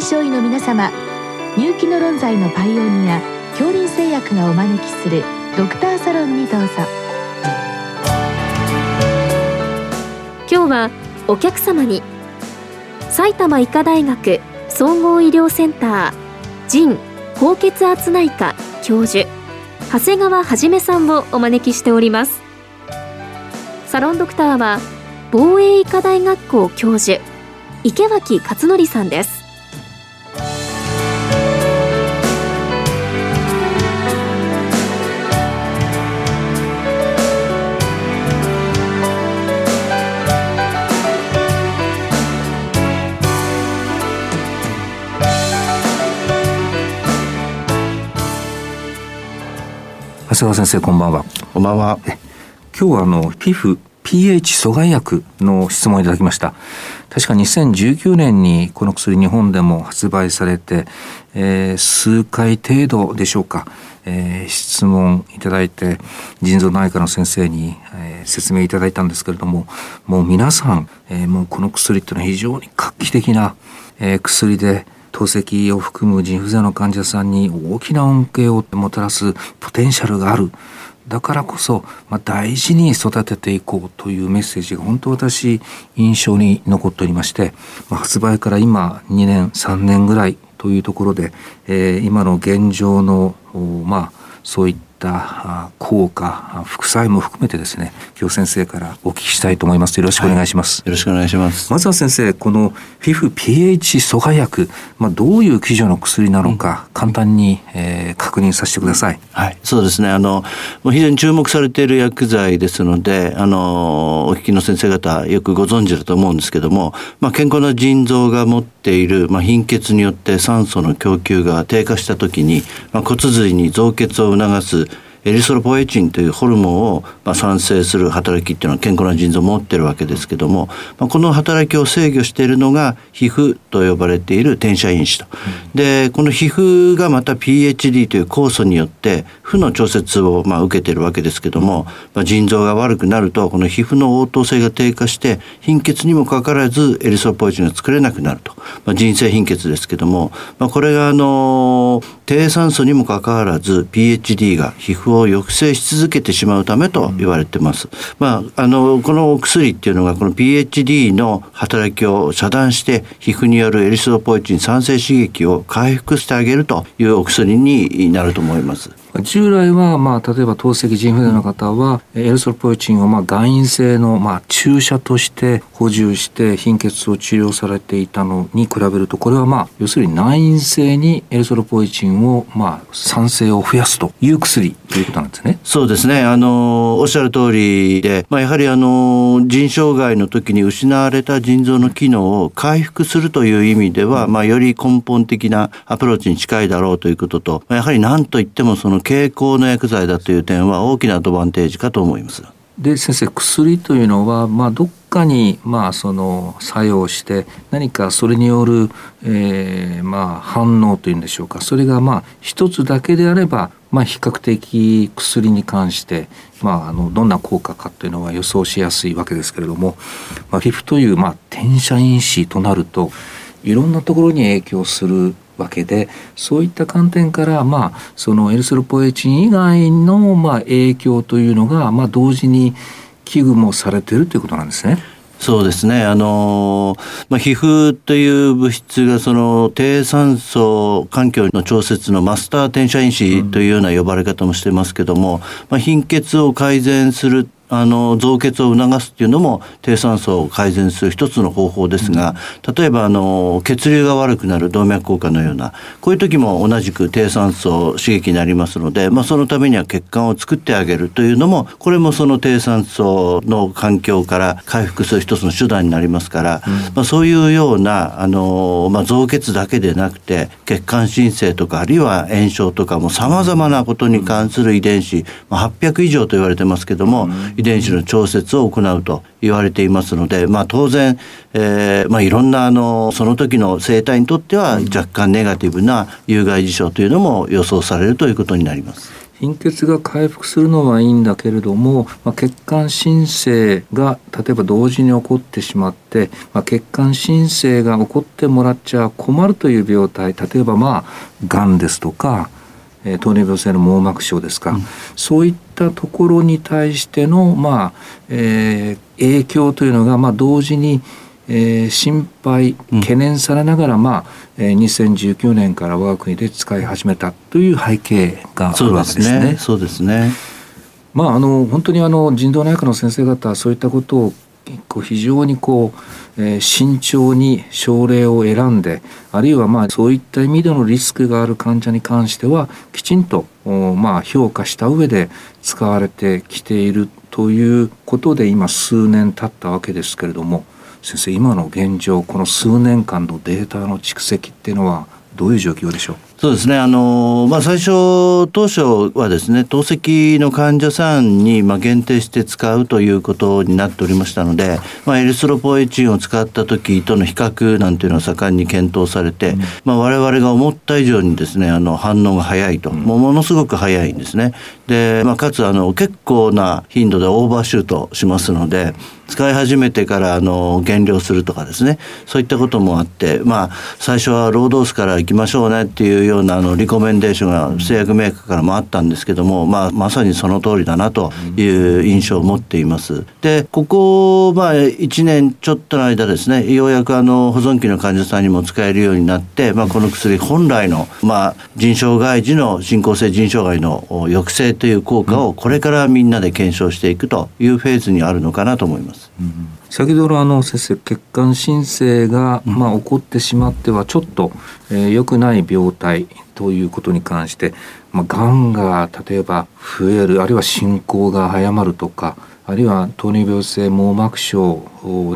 臨床医の皆様入気の論剤のパイオニア恐林製薬がお招きするドクターサロンにどうぞ。今日はお客様に埼玉医科大学総合医療センター腎高血圧内科教授長谷川はじめさんをお招きしております。サロンドクターは防衛医科大学校教授池脇勝則さんです。長谷川先生こんばんは。こんばんは。今日はあの皮膚 pH 阻害薬の質問をいただきました。確か2019年にこの薬日本でも発売されて、えー、数回程度でしょうか、えー、質問いただいて腎臓内科の先生に、えー、説明いただいたんですけれどももう皆さん、えー、もうこの薬っていうのは非常に画期的な、えー、薬で透析を含む腎不全の患者さんに大きな恩恵をもたらすポテンシャルがある。だからこそ、まあ、大事に育てていこうというメッセージが本当私印象に残っておりまして、まあ、発売から今2年3年ぐらいというところで、えー、今の現状のまあそういったった効果副作用も含めてですね今日先生からお聞きしたいと思います。よろしくお願いします、はい、よろしくお願いします。まずは先生この皮膚 pH 阻害薬まあどういう基準の薬なのか、うん、簡単に、えー、確認させてください。はい。そうですね。あの非常に注目されている薬剤ですのであのお聞きの先生方よくご存知だと思うんですけどもまあ健康な腎臓が持っているまあ貧血によって酸素の供給が低下した時に、まあ、骨髄に増血を促すエリソロポエチンというホルモンをまあ産生する働きっていうのは健康な腎臓を持ってるわけですけども、まあ、この働きを制御しているのが皮膚と呼ばれている転写因子と。でこの皮膚がまた PHD という酵素によって負の調節をまあ受けてるわけですけども、まあ、腎臓が悪くなるとこの皮膚の応答性が低下して貧血にもかかわらずエリソロポエチンが作れなくなると、まあ、腎性貧血ですけども、まあ、これがあの低酸素にもかかわらず PHD が皮膚を抑制し続けてしまうためと言われてます。まあ、あの、このお薬っていうのがこの PHD の働きを遮断して皮膚によるエリスドポイチン酸性刺激を回復してあげるというお薬になると思います。従来は、まあ、例えば透析腎不全の方は、うん、エルソルポイチンを、まあ、外因性の、まあ、注射として補充して貧血を治療されていたのに比べるとこれは、まあ、要するに内因性にエルソルポイチンを、まあ、酸性を増やすという薬ということなんですね。そうですねあのおっしゃる通りで、まあ、やはりあの腎障害の時に失われた腎臓の機能を回復するという意味では、まあ、より根本的なアプローチに近いだろうということとやはり何といってもその経口の薬剤だという点は大きなアドバンテージかと思います。で先生薬というのは、まあ、どっかに、まあ、その作用して何かそれによる、えーまあ、反応というんでしょうかそれがまあ一つだけであれば、まあ、比較的薬に関して、まあ、あのどんな効果かというのは予想しやすいわけですけれども、まあ、皮膚という、まあ、転写因子となるといろんなところに影響するわけでそういった観点からまあそのエルスルポエチン以外のまあ影響というのがまあ同時に危惧もされているということなんですね。そうですね。あの、まあ、皮膚という物質がその低酸素環境の調節のマスター転写因子というような呼ばれ方もしてますけども、まあ、貧血を改善するあの増血を促すっていうのも低酸素を改善する一つの方法ですが、例えばあの血流が悪くなる動脈硬化のようなこういう時も同じく低酸素刺激になりますので、まあ、そのためには血管を作ってあげるというのもこれもその低酸素の環境から回復する一つの手段になりますから、うん、まあ、そういうようなあの、まあ、増血だけでなくて血管新生とかあるいは炎症とかもさまざまなことに関する遺伝子、まあ、800以上と言われてますけども、うん遺伝子の調節を行うと言われていますので、まあ、当然、えーまあ、いろんなあのその時の生態にとっては若干ネガティブな有害事象というのも予想されるということになります。貧血が回復するのはいいんだけれども、まあ、血管新生が例えば同時に起こってしまって、まあ、血管新生が起こってもらっちゃ困るという病態例えばまあがんですとか、えー、糖尿病性の網膜症ですか、うん、そういったところに対しての、まあえー、影響というのが、まあ、同時にえー、心配懸念されながら、うん、まあえー、2019年から我が国で使い始めたという背景があるわけですね。そうですね。まあ、あの本当にあの人道内科の先生方そういったことをこう非常にこう、えー、慎重に症例を選んであるいはまあそういった意味でのリスクがある患者に関してはきちんとまあ評価した上で使われてきているということで今数年経ったわけですけれども。先生今の現状この数年間のデータの蓄積っていうのはどういう状況でしょう？そうですね。あの、まあ、最初、当初はですね、透析の患者さんに、まあ、限定して使うということになっておりましたので、まあ、エリスロポエチンを使った時との比較なんていうのは盛んに検討されて、うん、まあ、我々が思った以上にですね、あの、反応が早いと。もうものすごく早いんですね。で、まあ、かつ、あの、結構な頻度でオーバーシュートしますので、使い始めてからあの減量するとかですねそういったこともあってまあ最初はロードースから行きましょうねっていうようなあのリコメンデーションが製薬メーカーからもあったんですけども、まあ、まさにその通りだなという印象を持っています。でここ、まあ、1年ちょっとの間ですねようやくあの保存期の患者さんにも使えるようになって、まあ、この薬本来の、まあ、腎障害時の進行性腎障害の抑制という効果をこれからみんなで検証していくというフェーズにあるのかなと思います。。うん、先ほどあの先生血管新生が、まあ、起こってしまってはちょっと、えー、良くない病態ということに関して、まあ、がんが例えば増えるあるいは進行が早まるとかあるいは糖尿病性網膜症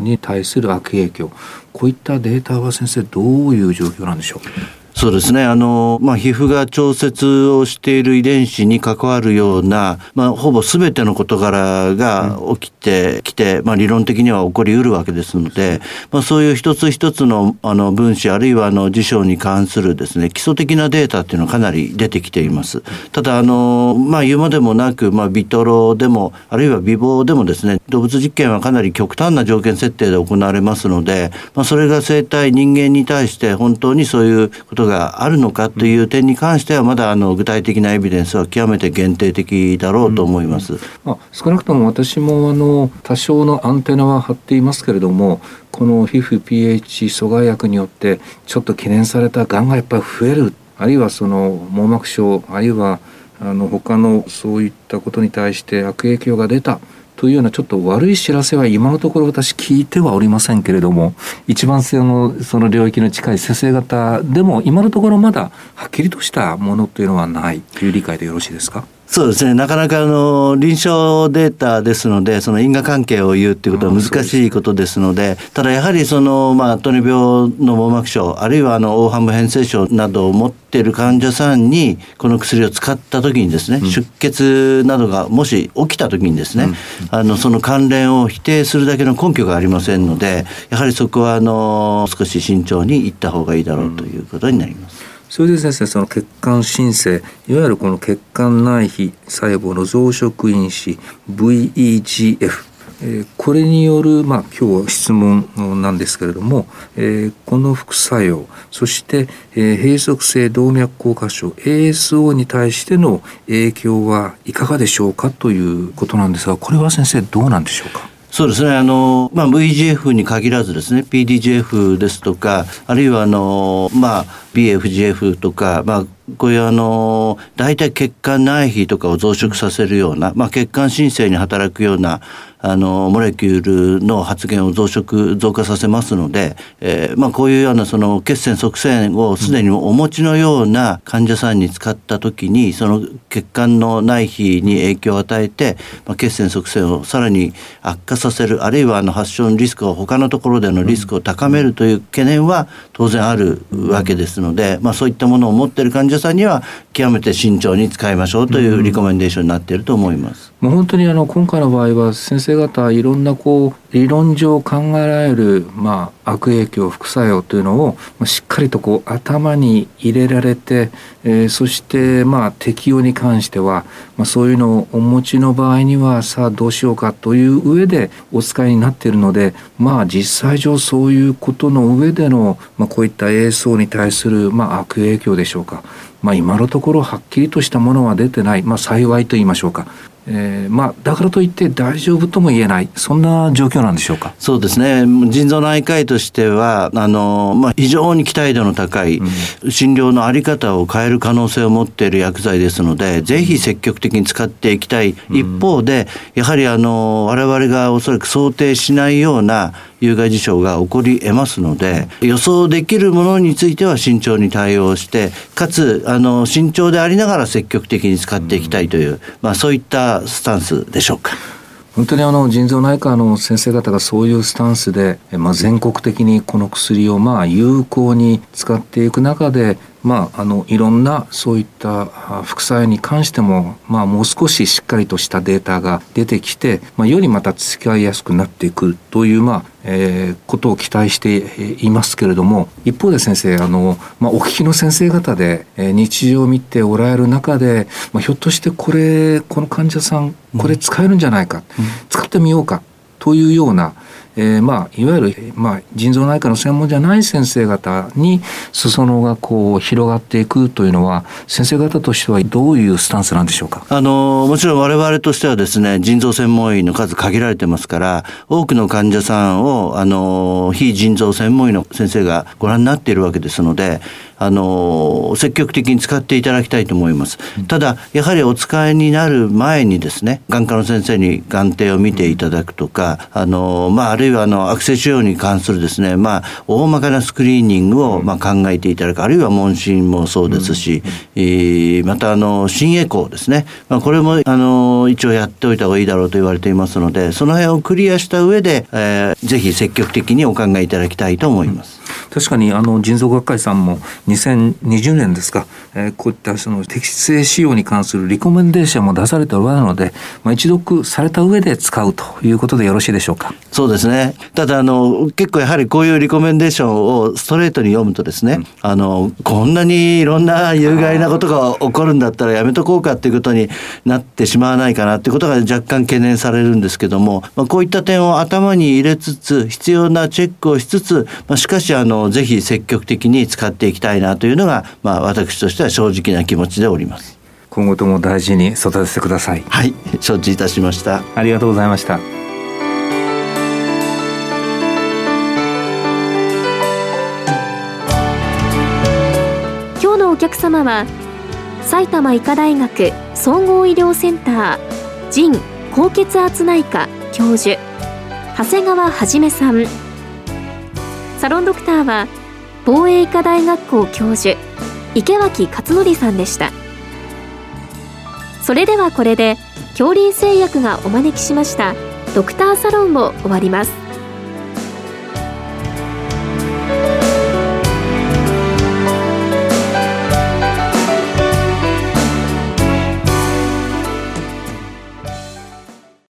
に対する悪影響こういったデータは先生どういう状況なんでしょう？そうですね。あの、まあ、皮膚が調節をしている遺伝子に関わるような、まあ、ほぼ全ての事柄が起きてきて、まあ、理論的には起こりうるわけですので、まあ、そういう一つ一つの、あの、分子、あるいは、あの、事象に関するですね、基礎的なデータっていうのはかなり出てきています。ただ、あの、まあ、言うまでもなく、まあ、ビトロでも、あるいは微棒でもですね、動物実験はかなり極端な条件設定で行われますので、まあ、それが生体、人間に対して本当にそういうことことがあるのかという点に関してはまだあの具体的なエビデンスは極めて限定的だろうと思います、うん、あ少なくとも私もあの多少のアンテナは張っていますけれどもこの皮膚 pH 阻害薬によってちょっと懸念されたがんがやっぱり増える。あるいはその網膜症あるいはあの他のそういったことに対して悪影響が出た。というようなちょっと悪い知らせは今のところ私聞いてはおりませんけれども一番性のその領域の近い生成型でも今のところまだはっきりとしたものというのはないという理解でよろしいですか？そうですね。なかなかあの臨床データですので、その因果関係を言うっていうことは難しいことですので、ただやはりそのまあ糖尿病の網膜症、あるいはあの黄斑部変性症などを持っている患者さんにこの薬を使った時にですね、うん、出血などがもし起きた時にですね、うん、あのその関連を否定するだけの根拠がありませんので、やはりそこはあの少し慎重にいった方がいいだろうということになります。それで先生その血管新生いわゆるこの血管内皮細胞の増殖因子 VEGF えこれによる、まあ、今日は質問なんですけれども、えー、この副作用そして、えー、閉塞性動脈硬化症 ASO に対しての影響はいかがでしょうかということなんですがこれは先生どうなんでしょうか？そうですね。あの、まあ、VGF に限らずですね、PDGF ですとか、あるいはあの、まあ、BFGF とか、まあ、こういうあの、大体血管内皮とかを増殖させるような、まあ、血管新生に働くような、あの、モレキュールの発現を増殖、増加させますので、えー、まあ、こういうようなその血栓側栓をすでにお持ちのような患者さんに使った時に、その血管の内皮に影響を与えて、まあ、血栓側栓をさらに悪化させる、あるいはあの発症のリスクを他のところでのリスクを高めるという懸念は当然あるわけですので、まあ、そういったものを持っている患者者さんには極めて慎重に使いましょうというリコメンデーションになっていると思います。もう本当にあの今回の場合は先生方いろんなこう理論上考えられるまあ悪影響副作用というのをしっかりとこう頭に入れられて、えー、そしてまあ適用に関しては、まあ、そういうのをお持ちの場合にはさあどうしようかという上でお使いになっているのでまあ実際上そういうことの上での、まあ、こういった映像に対するまあ悪影響でしょうか。まあ、今のところはっきりとしたものは出てない、まあ、幸いと言いましょうか、えー、まあだからといって大丈夫とも言えない。そんな状況なんでしょうか？そうですね。腎臓内科医としてはあの、まあ、非常に期待度の高い、うん、診療の在り方を変える可能性を持っている薬剤ですのでぜひ積極的に使っていきたい。一方で、うん、やはりあの我々がおそらく想定しないような有害事象が起こり得ますので予想できるものについては慎重に対応してかつあの慎重でありながら積極的に使っていきたいという、まあ、そういったスタンスでしょうか？本当にあの腎臓内科の先生方がそういうスタンスで、まあ、全国的にこの薬をまあ有効に使っていく中でまあ、あのいろんなそういった副作用に関しても、まあ、もう少ししっかりとしたデータが出てきて、まあ、よりまた付き合いやすくなっていくという、まあえー、ことを期待していますけれども一方で先生あの、まあ、お聞きの先生方で、えー、日常を見ておられる中で、まあ、ひょっとしてこれこの患者さんこれ使えるんじゃないか、うん、使ってみようかというようなえー、まあいわゆる、まあ、腎臓内科の専門じゃない先生方に裾野がこう広がっていくというのは先生方としてはどういうスタンスなんでしょうか？あのもちろん我々としてはですね腎臓専門医の数限られてますから多くの患者さんをあの非腎臓専門医の先生がご覧になっているわけですのであの積極的に使っていただきたいと思います。ただやはりお使いになる前にですね眼科の先生に眼底を見ていただくとかあの、まあ、あるいはあの悪性腫瘍に関するですね、まあ、大まかなスクリーニングをまあ考えていただくあるいは問診もそうですし、えー、またあの心エコーですね、まあ、これもあの一応やっておいた方がいいだろうと言われていますのでその辺をクリアした上で、えー、ぜひ積極的にお考えいただきたいと思います。確かにあの腎臓学会さんも2020年ですか、えー、こういったその適正使用に関するリコメンデーションも出されておられるので、まあ、一読された上で使うということでよろしいでしょうか。そうですね。ただあの結構やはりこういうリコメンデーションをストレートに読むとですね、うん、あのこんなにいろんな有害なことが起こるんだったらやめとこうかっていうことになってしまわないかなっていうことが若干懸念されるんですけども、まあ、こういった点を頭に入れつつ必要なチェックをしつつ、まあ、しかしあのぜひ積極的に使っていきたいなというのが、まあ、私としては正直な気持ちでおります。今後とも大事に育ててください。はい、承知いたしました。ありがとうございました。今日のお客様は埼玉医科大学総合医療センター腎高血圧内科教授長谷川はじめさんサロンドクターは防衛医科大学校教授池脇勝則さんでした。それではこれで恐林製薬がお招きしましたドクターサロンを終わります。